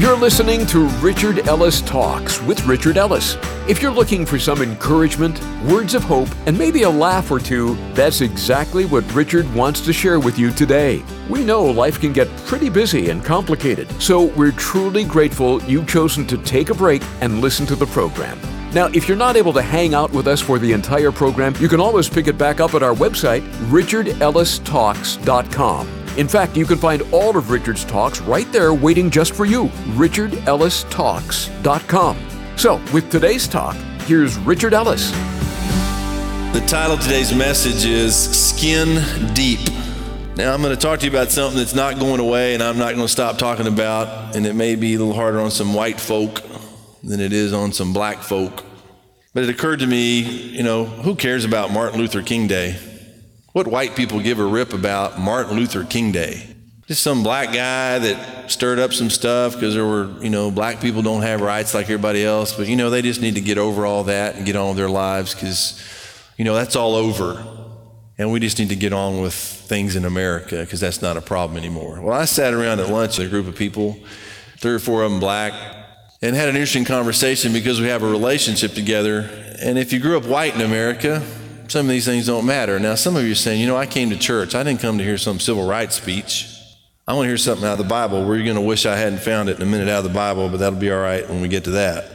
You're listening to Richard Ellis Talks with Richard Ellis. If you're looking for some encouragement, words of hope, and maybe a laugh or two, that's exactly what Richard wants to share with you today. We know life can get pretty busy and complicated, so we're truly grateful you've chosen to take a break and listen to the program. Now, if you're not able to hang out with us for the entire program, you can always pick it back up at our website, richardellistalks.com. In fact, you can find all of Richard's talks right there waiting just for you. RichardEllisTalks.com. So, with today's talk, here's Richard Ellis. The title of today's message is Skin Deep. Now, I'm going to talk to you about something that's not going away and I'm not going to stop talking about, and it may be a little harder on some white folk than it is on some black folk. But it occurred to me, you know, who cares about Martin Luther King Day? What white people give a rip about Martin Luther King Day? Just some black guy that stirred up some stuff because there were, you know, black people don't have rights like everybody else, but, you know, they just need to get over all that and get on with their lives because, you know, that's all over. And we just need to get on with things in America because that's not a problem anymore. Well, I sat around at lunch with a group of people, three or four of them black, and had an interesting conversation because we have a relationship together. And if you grew up white in America, some of these things don't matter. Now, some of you are saying, you know, I came to church. I didn't come to hear some civil rights speech. I want to hear something out of the Bible you're going to wish I hadn't found it in a minute out of the Bible, but that'll be all right when we get to that.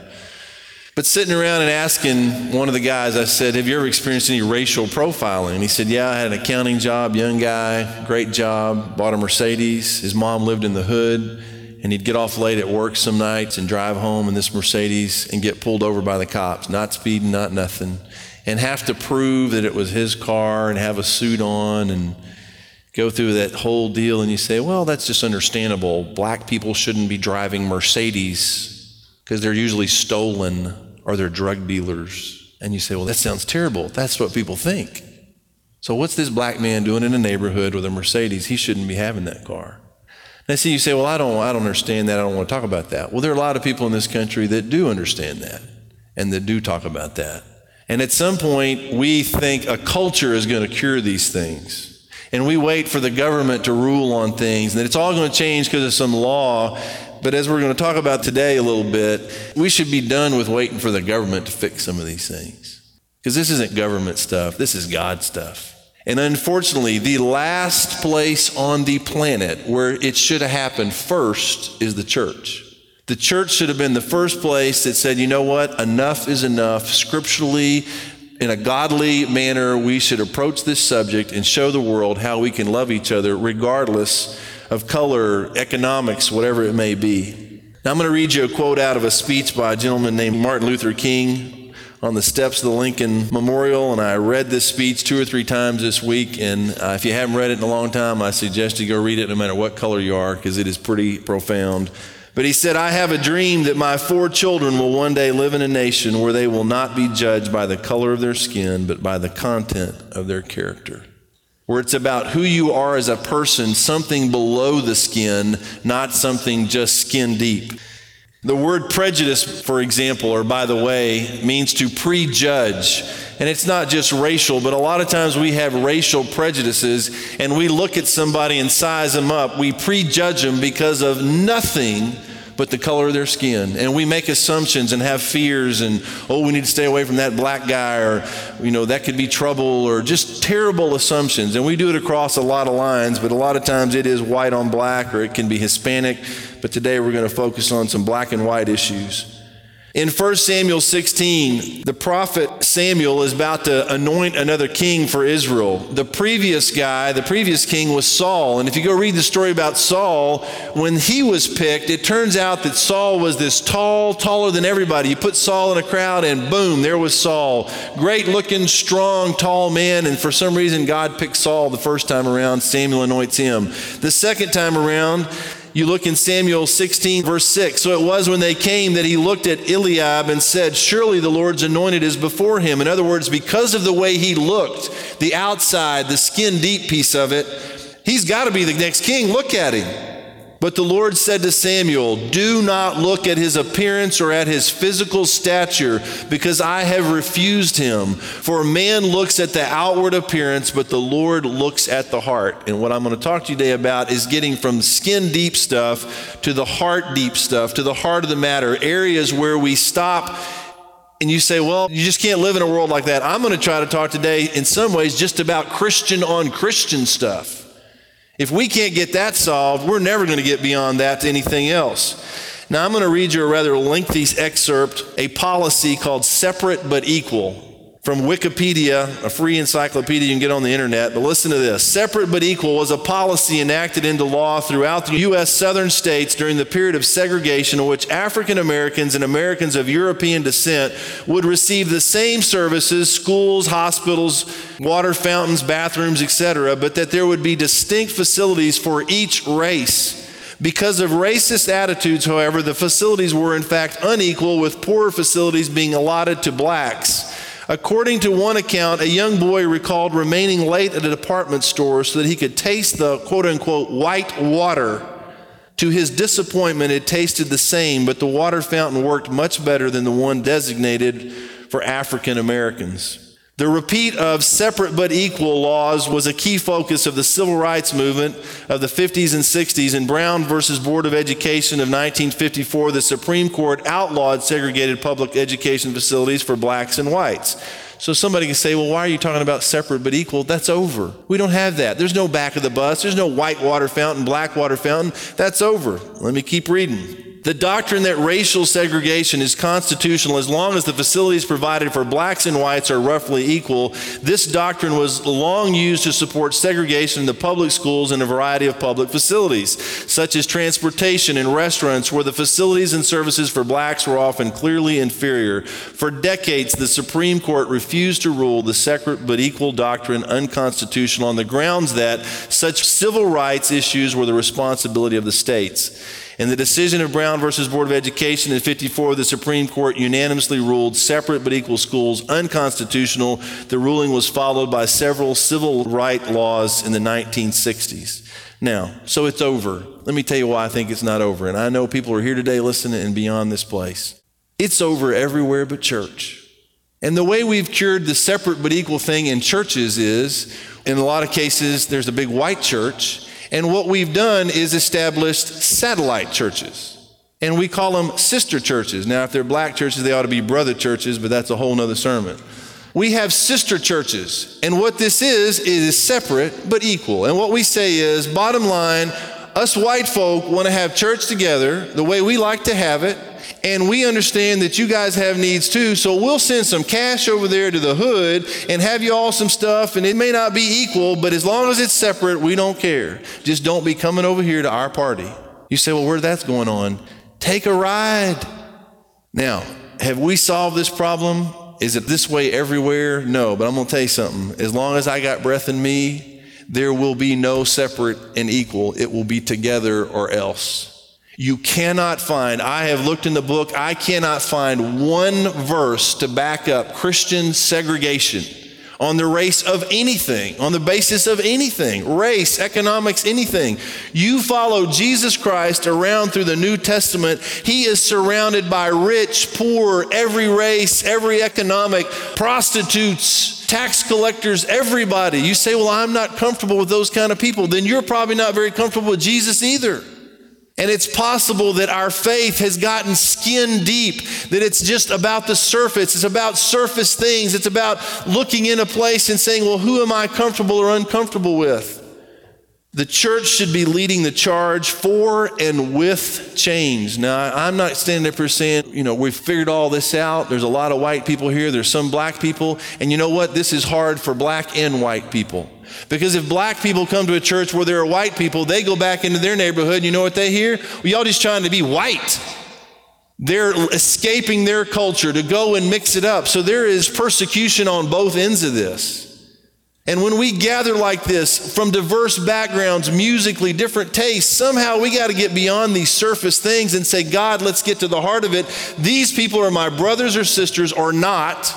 But sitting around and asking one of the guys, I said, Have you ever experienced any racial profiling? And he said, Yeah, I had an accounting job, young guy, great job, bought a Mercedes. His mom lived in the hood, and he'd get off late at work some nights and drive home in this Mercedes and get pulled over by the cops, not speeding, not nothing and have to prove that it was his car and have a suit on and go through that whole deal. And you say, well, that's just understandable. Black people shouldn't be driving Mercedes because they're usually stolen or they're drug dealers. And you say, well, that sounds terrible. That's what people think. So, what's this black man doing in a neighborhood with a Mercedes? He shouldn't be having that car. And see, you say, well, I don't, I don't understand that. I don't want to talk about that. Well, there are a lot of people in this country that do understand that and that do talk about that. And at some point, we think a culture is going to cure these things. And we wait for the government to rule on things, and it's all going to change because of some law. But as we're going to talk about today a little bit, we should be done with waiting for the government to fix some of these things. Because this isn't government stuff, this is God stuff. And unfortunately, the last place on the planet where it should have happened first is the church. The church should have been the first place that said, you know what, enough is enough. Scripturally, in a godly manner, we should approach this subject and show the world how we can love each other regardless of color, economics, whatever it may be. Now, I'm going to read you a quote out of a speech by a gentleman named Martin Luther King on the steps of the Lincoln Memorial, and I read this speech two or three times this week. And uh, if you haven't read it in a long time, I suggest you go read it no matter what color you are, because it is pretty profound. But he said, I have a dream that my four children will one day live in a nation where they will not be judged by the color of their skin, but by the content of their character. Where it's about who you are as a person, something below the skin, not something just skin deep. The word prejudice, for example, or by the way, means to prejudge. And it's not just racial, but a lot of times we have racial prejudices and we look at somebody and size them up. We prejudge them because of nothing but the color of their skin. And we make assumptions and have fears and, oh, we need to stay away from that black guy or, you know, that could be trouble or just terrible assumptions. And we do it across a lot of lines, but a lot of times it is white on black or it can be Hispanic. But today we're going to focus on some black and white issues. In 1 Samuel 16, the prophet Samuel is about to anoint another king for Israel. The previous guy, the previous king was Saul. And if you go read the story about Saul, when he was picked, it turns out that Saul was this tall, taller than everybody. You put Saul in a crowd, and boom, there was Saul. Great looking, strong, tall man. And for some reason, God picked Saul the first time around. Samuel anoints him. The second time around, you look in Samuel 16, verse 6. So it was when they came that he looked at Eliab and said, Surely the Lord's anointed is before him. In other words, because of the way he looked, the outside, the skin deep piece of it, he's got to be the next king. Look at him. But the Lord said to Samuel, Do not look at his appearance or at his physical stature, because I have refused him. For a man looks at the outward appearance, but the Lord looks at the heart. And what I'm going to talk to you today about is getting from skin deep stuff to the heart deep stuff, to the heart of the matter, areas where we stop and you say, well, you just can't live in a world like that. I'm going to try to talk today, in some ways, just about Christian on Christian stuff. If we can't get that solved, we're never going to get beyond that to anything else. Now, I'm going to read you a rather lengthy excerpt, a policy called separate but equal from Wikipedia, a free encyclopedia you can get on the internet. But listen to this Separate but equal was a policy enacted into law throughout the U.S. southern states during the period of segregation in which African Americans and Americans of European descent would receive the same services schools, hospitals, water fountains, bathrooms, etc., but that there would be distinct facilities for each race. Because of racist attitudes, however, the facilities were in fact unequal, with poorer facilities being allotted to blacks. According to one account, a young boy recalled remaining late at a department store so that he could taste the quote unquote white water. To his disappointment, it tasted the same, but the water fountain worked much better than the one designated for African Americans. The repeat of separate but equal laws was a key focus of the civil rights movement of the 50s and 60s. In Brown versus Board of Education of 1954, the Supreme Court outlawed segregated public education facilities for blacks and whites. So somebody can say, well, why are you talking about separate but equal? That's over. We don't have that. There's no back of the bus. There's no white water fountain, black water fountain. That's over. Let me keep reading. The doctrine that racial segregation is constitutional as long as the facilities provided for blacks and whites are roughly equal. This doctrine was long used to support segregation in the public schools and a variety of public facilities, such as transportation and restaurants, where the facilities and services for blacks were often clearly inferior. For decades, the Supreme Court refused to rule the separate but equal doctrine unconstitutional on the grounds that such civil rights issues were the responsibility of the states. In the decision of Brown versus Board of Education in 54, the Supreme Court unanimously ruled separate but equal schools unconstitutional. The ruling was followed by several civil right laws in the 1960s. Now, so it's over. Let me tell you why I think it's not over. And I know people are here today listening and beyond this place. It's over everywhere but church. And the way we've cured the separate but equal thing in churches is, in a lot of cases, there's a big white church and what we've done is established satellite churches. And we call them sister churches. Now, if they're black churches, they ought to be brother churches, but that's a whole nother sermon. We have sister churches. And what this is, is separate but equal. And what we say is, bottom line, us white folk want to have church together the way we like to have it and we understand that you guys have needs too, so we'll send some cash over there to the hood and have you all some stuff, and it may not be equal, but as long as it's separate, we don't care. Just don't be coming over here to our party. You say, well, where that's going on? Take a ride. Now, have we solved this problem? Is it this way everywhere? No, but I'm going to tell you something. As long as I got breath in me, there will be no separate and equal. It will be together or else. You cannot find, I have looked in the book, I cannot find one verse to back up Christian segregation on the race of anything, on the basis of anything, race, economics, anything. You follow Jesus Christ around through the New Testament, he is surrounded by rich, poor, every race, every economic, prostitutes, tax collectors, everybody. You say, Well, I'm not comfortable with those kind of people. Then you're probably not very comfortable with Jesus either. And it's possible that our faith has gotten skin deep, that it's just about the surface. It's about surface things. It's about looking in a place and saying, well, who am I comfortable or uncomfortable with? The church should be leading the charge for and with change. Now, I'm not standing up here saying, you know, we've figured all this out. There's a lot of white people here, there's some black people. And you know what? This is hard for black and white people. Because if black people come to a church where there are white people, they go back into their neighborhood, and you know what they hear? Well, y'all just trying to be white. They're escaping their culture to go and mix it up. So there is persecution on both ends of this. And when we gather like this from diverse backgrounds, musically, different tastes, somehow we got to get beyond these surface things and say, God, let's get to the heart of it. These people are my brothers or sisters or not.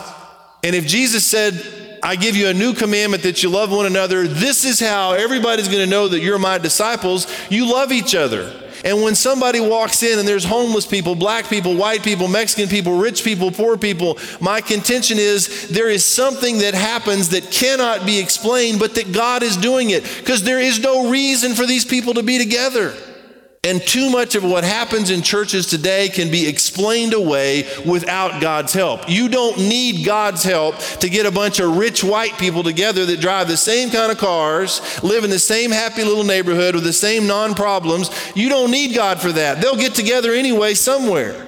And if Jesus said, I give you a new commandment that you love one another, this is how everybody's going to know that you're my disciples. You love each other. And when somebody walks in and there's homeless people, black people, white people, Mexican people, rich people, poor people, my contention is there is something that happens that cannot be explained, but that God is doing it because there is no reason for these people to be together. And too much of what happens in churches today can be explained away without God's help. You don't need God's help to get a bunch of rich white people together that drive the same kind of cars, live in the same happy little neighborhood with the same non problems. You don't need God for that. They'll get together anyway somewhere.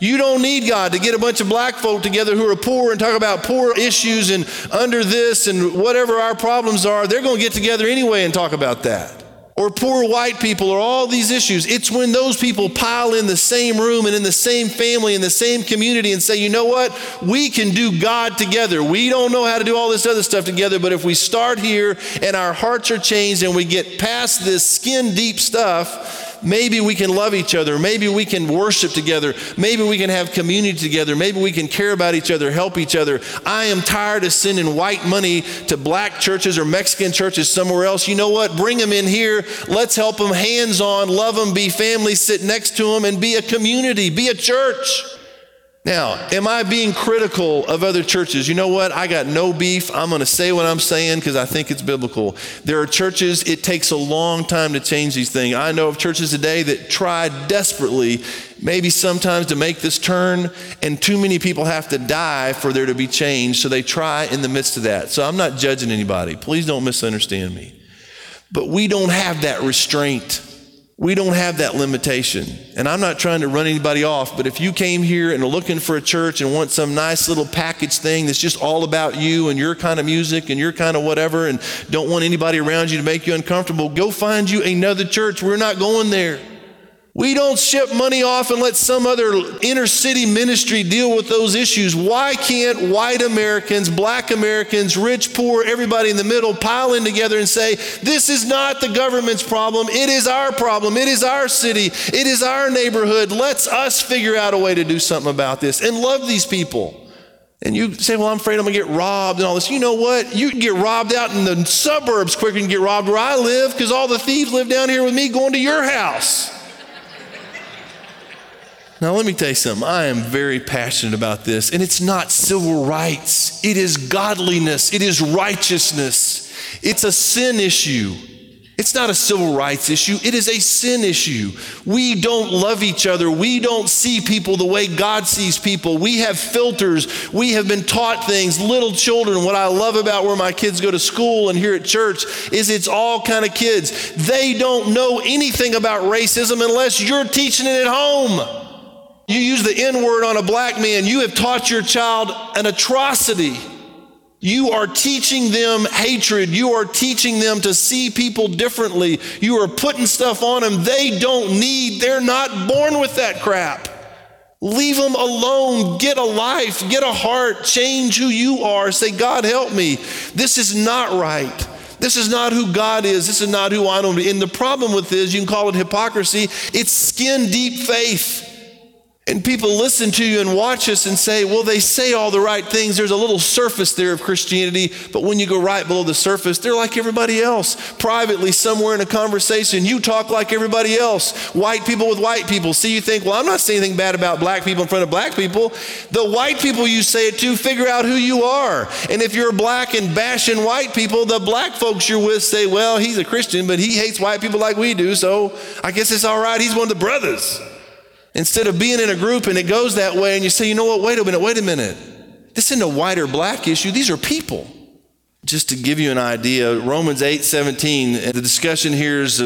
You don't need God to get a bunch of black folk together who are poor and talk about poor issues and under this and whatever our problems are. They're going to get together anyway and talk about that or poor white people or all these issues. It's when those people pile in the same room and in the same family, in the same community, and say, you know what? We can do God together. We don't know how to do all this other stuff together, but if we start here and our hearts are changed and we get past this skin deep stuff, maybe we can love each other. Maybe we can worship together. Maybe we can have community together. Maybe we can care about each other, help each other. I am tired of sending white money to black churches or Mexican churches somewhere else. You know what? Bring them in here. Let's help them hands on, love them, be family, sit next to them, and be a community, be a church. Now, am I being critical of other churches? You know what? I got no beef. I'm going to say what I'm saying because I think it's biblical. There are churches, it takes a long time to change these things. I know of churches today that try desperately, maybe sometimes to make this turn, and too many people have to die for there to be change. So they try in the midst of that. So I'm not judging anybody. Please don't misunderstand me. But we don't have that restraint. We don't have that limitation. And I'm not trying to run anybody off, but if you came here and are looking for a church and want some nice little package thing that's just all about you and your kind of music and your kind of whatever and don't want anybody around you to make you uncomfortable, go find you another church. We're not going there. We don't ship money off and let some other inner city ministry deal with those issues. Why can't white Americans, black Americans, rich, poor, everybody in the middle pile in together and say, This is not the government's problem. It is our problem. It is our city. It is our neighborhood. Let's us figure out a way to do something about this and love these people. And you say, Well, I'm afraid I'm going to get robbed and all this. You know what? You can get robbed out in the suburbs quicker than get robbed where I live because all the thieves live down here with me going to your house. Now, let me tell you something. I am very passionate about this, and it's not civil rights, it is godliness, it is righteousness, it's a sin issue. It's not a civil rights issue, it is a sin issue. We don't love each other. We don't see people the way God sees people. We have filters. We have been taught things. Little children, what I love about where my kids go to school and here at church is it's all kind of kids. They don't know anything about racism unless you're teaching it at home. You use the N word on a black man, you have taught your child an atrocity. You are teaching them hatred. You are teaching them to see people differently. You are putting stuff on them they don't need. They're not born with that crap. Leave them alone. Get a life, get a heart, change who you are. Say, God, help me. This is not right. This is not who God is. This is not who I am. And the problem with this, you can call it hypocrisy, it's skin deep faith. And people listen to you and watch us and say, well, they say all the right things. There's a little surface there of Christianity, but when you go right below the surface, they're like everybody else. Privately, somewhere in a conversation, you talk like everybody else. White people with white people. See, you think, well, I'm not saying anything bad about black people in front of black people. The white people you say it to, figure out who you are. And if you're black and bashing white people, the black folks you're with say, well, he's a Christian, but he hates white people like we do, so I guess it's all right. He's one of the brothers. Instead of being in a group and it goes that way, and you say, you know what, wait a minute, wait a minute. This isn't a white or black issue, these are people. Just to give you an idea, Romans 8 17, the discussion here is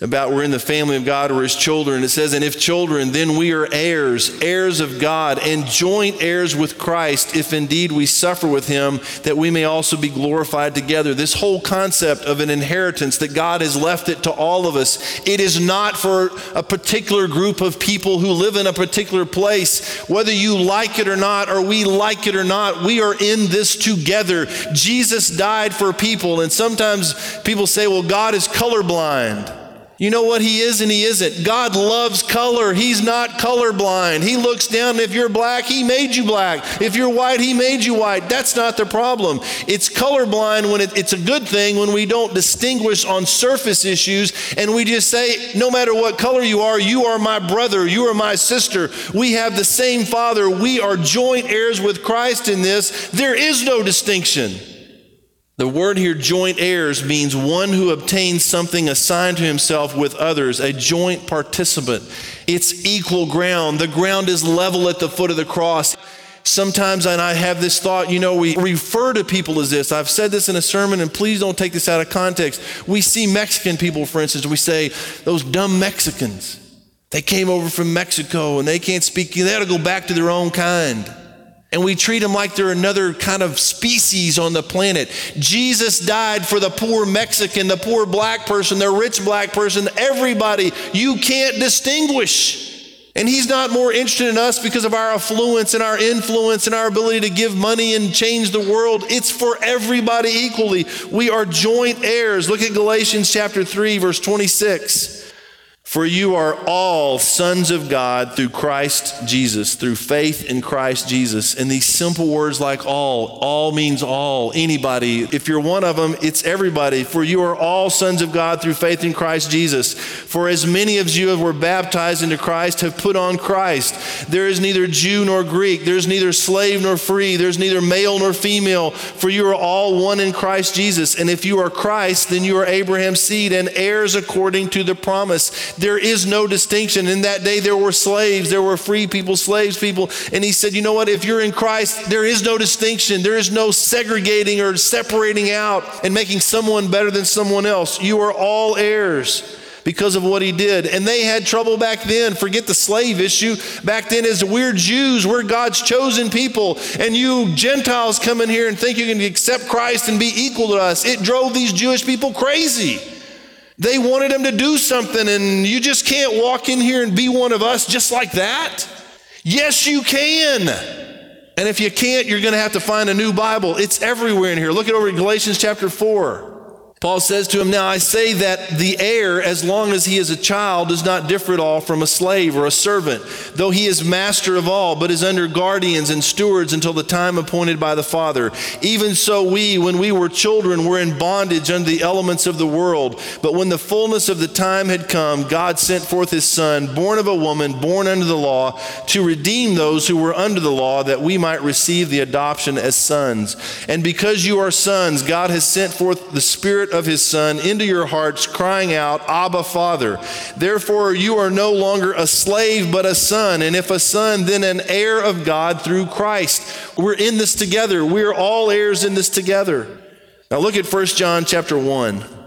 about we're in the family of God we're his children. It says, And if children, then we are heirs, heirs of God, and joint heirs with Christ, if indeed we suffer with him, that we may also be glorified together. This whole concept of an inheritance that God has left it to all of us, it is not for a particular group of people who live in a particular place. Whether you like it or not, or we like it or not, we are in this together. Jesus died for people, and sometimes people say, Well, God is colorblind. You know what he is and he isn't. God loves color. He's not colorblind. He looks down. If you're black, he made you black. If you're white, he made you white. That's not the problem. It's colorblind when it, it's a good thing when we don't distinguish on surface issues and we just say, no matter what color you are, you are my brother, you are my sister. We have the same father. We are joint heirs with Christ in this. There is no distinction. The word here, joint heirs, means one who obtains something assigned to himself with others, a joint participant. It's equal ground. The ground is level at the foot of the cross. Sometimes, and I have this thought, you know, we refer to people as this. I've said this in a sermon, and please don't take this out of context. We see Mexican people, for instance, we say, those dumb Mexicans. They came over from Mexico and they can't speak, they ought to go back to their own kind and we treat them like they're another kind of species on the planet. Jesus died for the poor Mexican, the poor black person, the rich black person, everybody. You can't distinguish. And he's not more interested in us because of our affluence and our influence and our ability to give money and change the world. It's for everybody equally. We are joint heirs. Look at Galatians chapter 3 verse 26. For you are all sons of God through Christ Jesus, through faith in Christ Jesus. And these simple words like all, all means all, anybody. If you're one of them, it's everybody. For you are all sons of God through faith in Christ Jesus. For as many of you as were baptized into Christ have put on Christ. There is neither Jew nor Greek, there's neither slave nor free, there's neither male nor female, for you are all one in Christ Jesus. And if you are Christ, then you are Abraham's seed and heirs according to the promise. There is no distinction. In that day, there were slaves, there were free people, slaves people. And he said, You know what? If you're in Christ, there is no distinction. There is no segregating or separating out and making someone better than someone else. You are all heirs because of what he did. And they had trouble back then. Forget the slave issue. Back then, as we're Jews, we're God's chosen people. And you Gentiles come in here and think you can accept Christ and be equal to us. It drove these Jewish people crazy. They wanted him to do something, and you just can't walk in here and be one of us just like that. Yes, you can. And if you can't, you're going to have to find a new Bible. It's everywhere in here. Look at over Galatians chapter 4. Paul says to him, Now I say that the heir, as long as he is a child, does not differ at all from a slave or a servant, though he is master of all, but is under guardians and stewards until the time appointed by the Father. Even so, we, when we were children, were in bondage under the elements of the world. But when the fullness of the time had come, God sent forth his Son, born of a woman, born under the law, to redeem those who were under the law, that we might receive the adoption as sons. And because you are sons, God has sent forth the Spirit Spirit of His Son into your hearts, crying out, Abba, Father. Therefore, you are no longer a slave, but a son. And if a son, then an heir of God through Christ. We're in this together. We're all heirs in this together. Now look at 1 John chapter 1.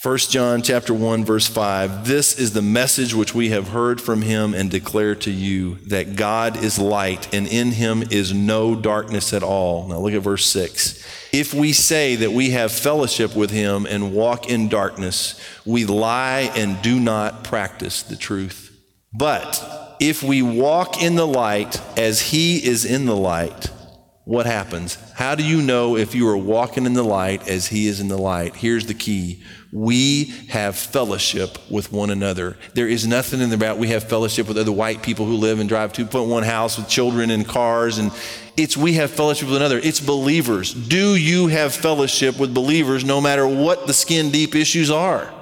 1 John chapter 1 verse 5 This is the message which we have heard from him and declare to you that God is light and in him is no darkness at all. Now look at verse 6. If we say that we have fellowship with him and walk in darkness, we lie and do not practice the truth. But if we walk in the light as he is in the light, what happens? How do you know if you are walking in the light as he is in the light? Here's the key. We have fellowship with one another. There is nothing in the about we have fellowship with other white people who live and drive 2.1 house with children and cars and it's we have fellowship with another. It's believers. Do you have fellowship with believers no matter what the skin deep issues are?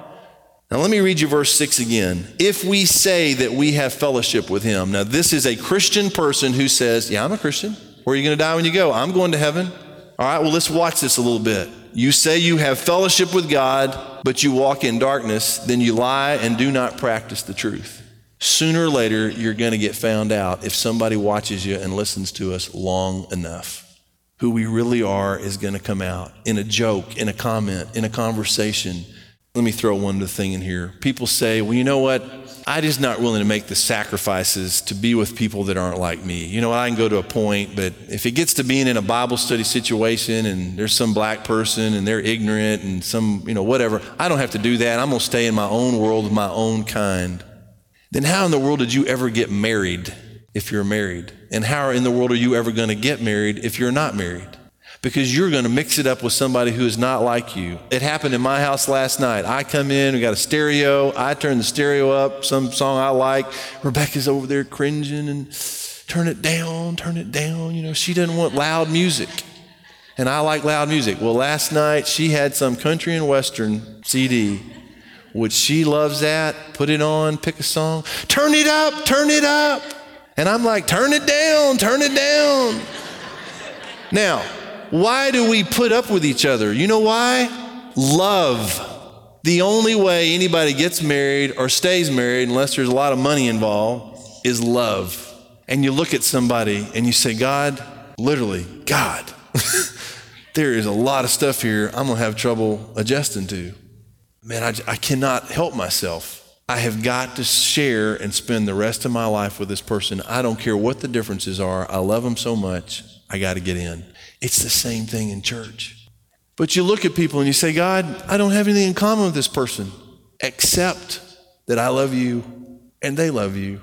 Now, let me read you verse 6 again. If we say that we have fellowship with him, now this is a Christian person who says, Yeah, I'm a Christian. Where are you going to die when you go? I'm going to heaven. All right, well, let's watch this a little bit. You say you have fellowship with God, but you walk in darkness, then you lie and do not practice the truth. Sooner or later, you're going to get found out if somebody watches you and listens to us long enough. Who we really are is going to come out in a joke, in a comment, in a conversation. Let me throw one thing in here. People say, well, you know what? I just not willing to make the sacrifices to be with people that aren't like me. You know, I can go to a point, but if it gets to being in a Bible study situation and there's some black person and they're ignorant and some, you know, whatever, I don't have to do that. I'm going to stay in my own world of my own kind. Then how in the world did you ever get married if you're married? And how in the world are you ever going to get married if you're not married? Because you're going to mix it up with somebody who is not like you. It happened in my house last night. I come in, we got a stereo. I turn the stereo up, some song I like. Rebecca's over there cringing and turn it down, turn it down. You know, she doesn't want loud music. And I like loud music. Well, last night she had some country and western CD, which she loves that. Put it on, pick a song. Turn it up, turn it up. And I'm like, turn it down, turn it down. Now, why do we put up with each other? You know why? Love. The only way anybody gets married or stays married, unless there's a lot of money involved, is love. And you look at somebody and you say, God, literally, God, there is a lot of stuff here I'm going to have trouble adjusting to. Man, I, I cannot help myself. I have got to share and spend the rest of my life with this person. I don't care what the differences are. I love them so much. I got to get in. It's the same thing in church. But you look at people and you say, God, I don't have anything in common with this person except that I love you and they love you.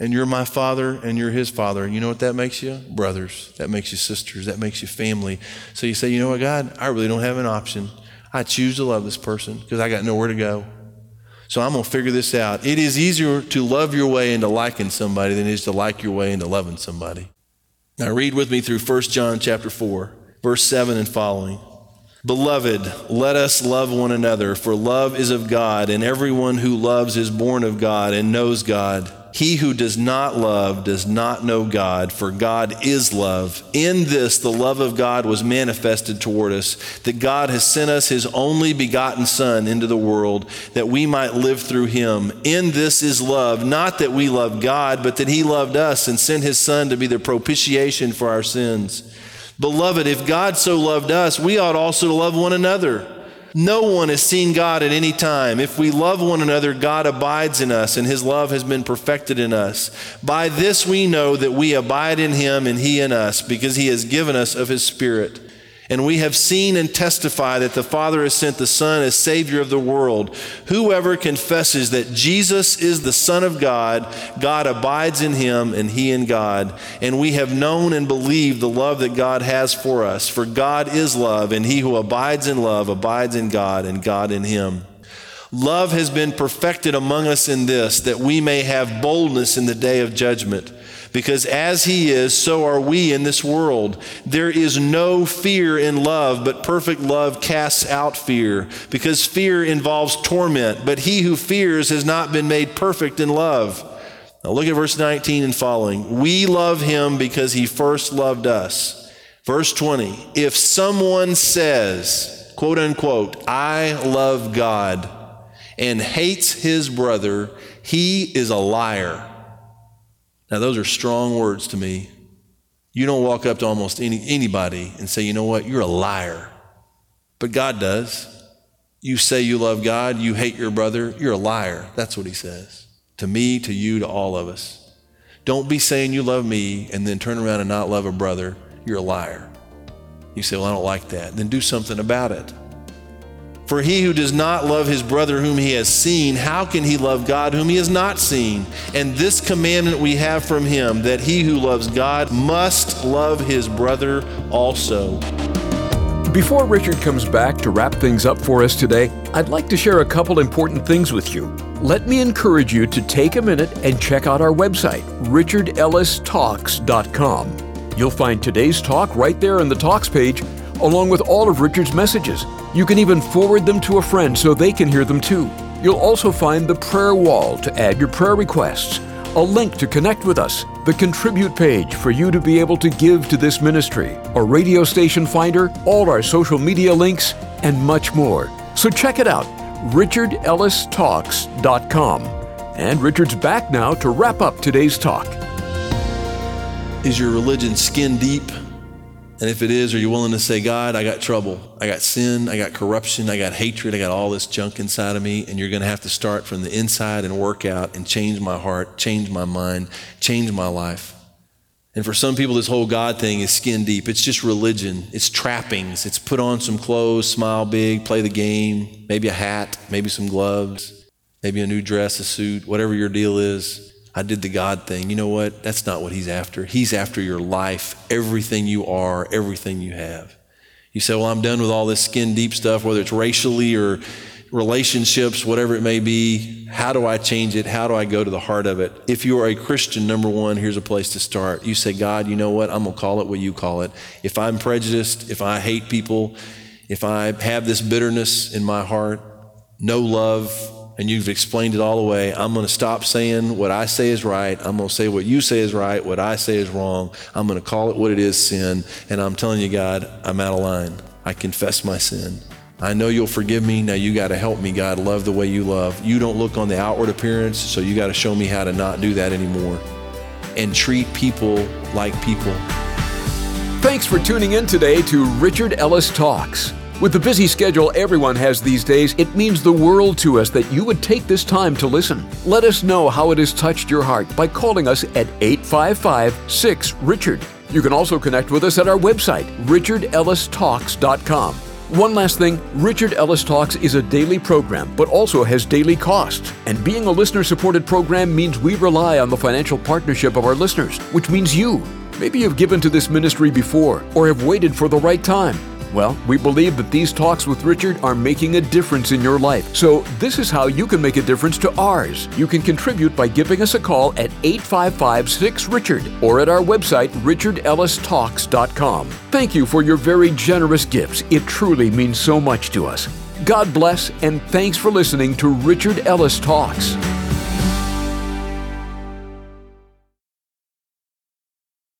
And you're my father and you're his father. And you know what that makes you? Brothers. That makes you sisters. That makes you family. So you say, you know what, God, I really don't have an option. I choose to love this person because I got nowhere to go. So I'm going to figure this out. It is easier to love your way into liking somebody than it is to like your way into loving somebody. Now read with me through 1 John chapter 4, verse 7 and following. Beloved, let us love one another, for love is of God, and everyone who loves is born of God and knows God. He who does not love does not know God, for God is love. In this, the love of God was manifested toward us, that God has sent us his only begotten Son into the world, that we might live through him. In this is love, not that we love God, but that he loved us and sent his Son to be the propitiation for our sins. Beloved, if God so loved us, we ought also to love one another. No one has seen God at any time. If we love one another, God abides in us, and his love has been perfected in us. By this we know that we abide in him and he in us, because he has given us of his Spirit. And we have seen and testify that the Father has sent the Son as Savior of the world. Whoever confesses that Jesus is the Son of God, God abides in him and he in God. And we have known and believed the love that God has for us. For God is love, and he who abides in love abides in God, and God in him. Love has been perfected among us in this, that we may have boldness in the day of judgment. Because as he is, so are we in this world. There is no fear in love, but perfect love casts out fear, because fear involves torment. But he who fears has not been made perfect in love. Now look at verse 19 and following. We love him because he first loved us. Verse 20. If someone says, quote unquote, I love God and hates his brother, he is a liar. Now, those are strong words to me. You don't walk up to almost any, anybody and say, you know what, you're a liar. But God does. You say you love God, you hate your brother, you're a liar. That's what he says. To me, to you, to all of us. Don't be saying you love me and then turn around and not love a brother. You're a liar. You say, well, I don't like that. Then do something about it. For he who does not love his brother whom he has seen, how can he love God whom he has not seen? And this commandment we have from him that he who loves God must love his brother also. Before Richard comes back to wrap things up for us today, I'd like to share a couple important things with you. Let me encourage you to take a minute and check out our website, richardellistalks.com. You'll find today's talk right there in the Talks page, along with all of Richard's messages. You can even forward them to a friend so they can hear them too. You'll also find the prayer wall to add your prayer requests, a link to connect with us, the contribute page for you to be able to give to this ministry, a radio station finder, all our social media links, and much more. So check it out, richardellistalks.com. And Richard's back now to wrap up today's talk. Is your religion skin deep? And if it is, are you willing to say, God, I got trouble. I got sin. I got corruption. I got hatred. I got all this junk inside of me. And you're going to have to start from the inside and work out and change my heart, change my mind, change my life. And for some people, this whole God thing is skin deep. It's just religion, it's trappings. It's put on some clothes, smile big, play the game, maybe a hat, maybe some gloves, maybe a new dress, a suit, whatever your deal is. I did the God thing. You know what? That's not what He's after. He's after your life, everything you are, everything you have. You say, well, I'm done with all this skin deep stuff, whether it's racially or relationships, whatever it may be. How do I change it? How do I go to the heart of it? If you are a Christian, number one, here's a place to start. You say, God, you know what? I'm going to call it what you call it. If I'm prejudiced, if I hate people, if I have this bitterness in my heart, no love, and you've explained it all away, I'm going to stop saying what I say is right. I'm going to say what you say is right, what I say is wrong. I'm going to call it what it is sin. And I'm telling you, God, I'm out of line. I confess my sin. I know you'll forgive me. Now you got to help me, God, love the way you love. You don't look on the outward appearance, so you got to show me how to not do that anymore and treat people like people. Thanks for tuning in today to Richard Ellis Talks. With the busy schedule everyone has these days, it means the world to us that you would take this time to listen. Let us know how it has touched your heart by calling us at 855 6 Richard. You can also connect with us at our website, richardellistalks.com. One last thing Richard Ellis Talks is a daily program, but also has daily costs. And being a listener supported program means we rely on the financial partnership of our listeners, which means you. Maybe you've given to this ministry before or have waited for the right time. Well, we believe that these talks with Richard are making a difference in your life. So, this is how you can make a difference to ours. You can contribute by giving us a call at 855 6 Richard or at our website, richardellistalks.com. Thank you for your very generous gifts. It truly means so much to us. God bless, and thanks for listening to Richard Ellis Talks.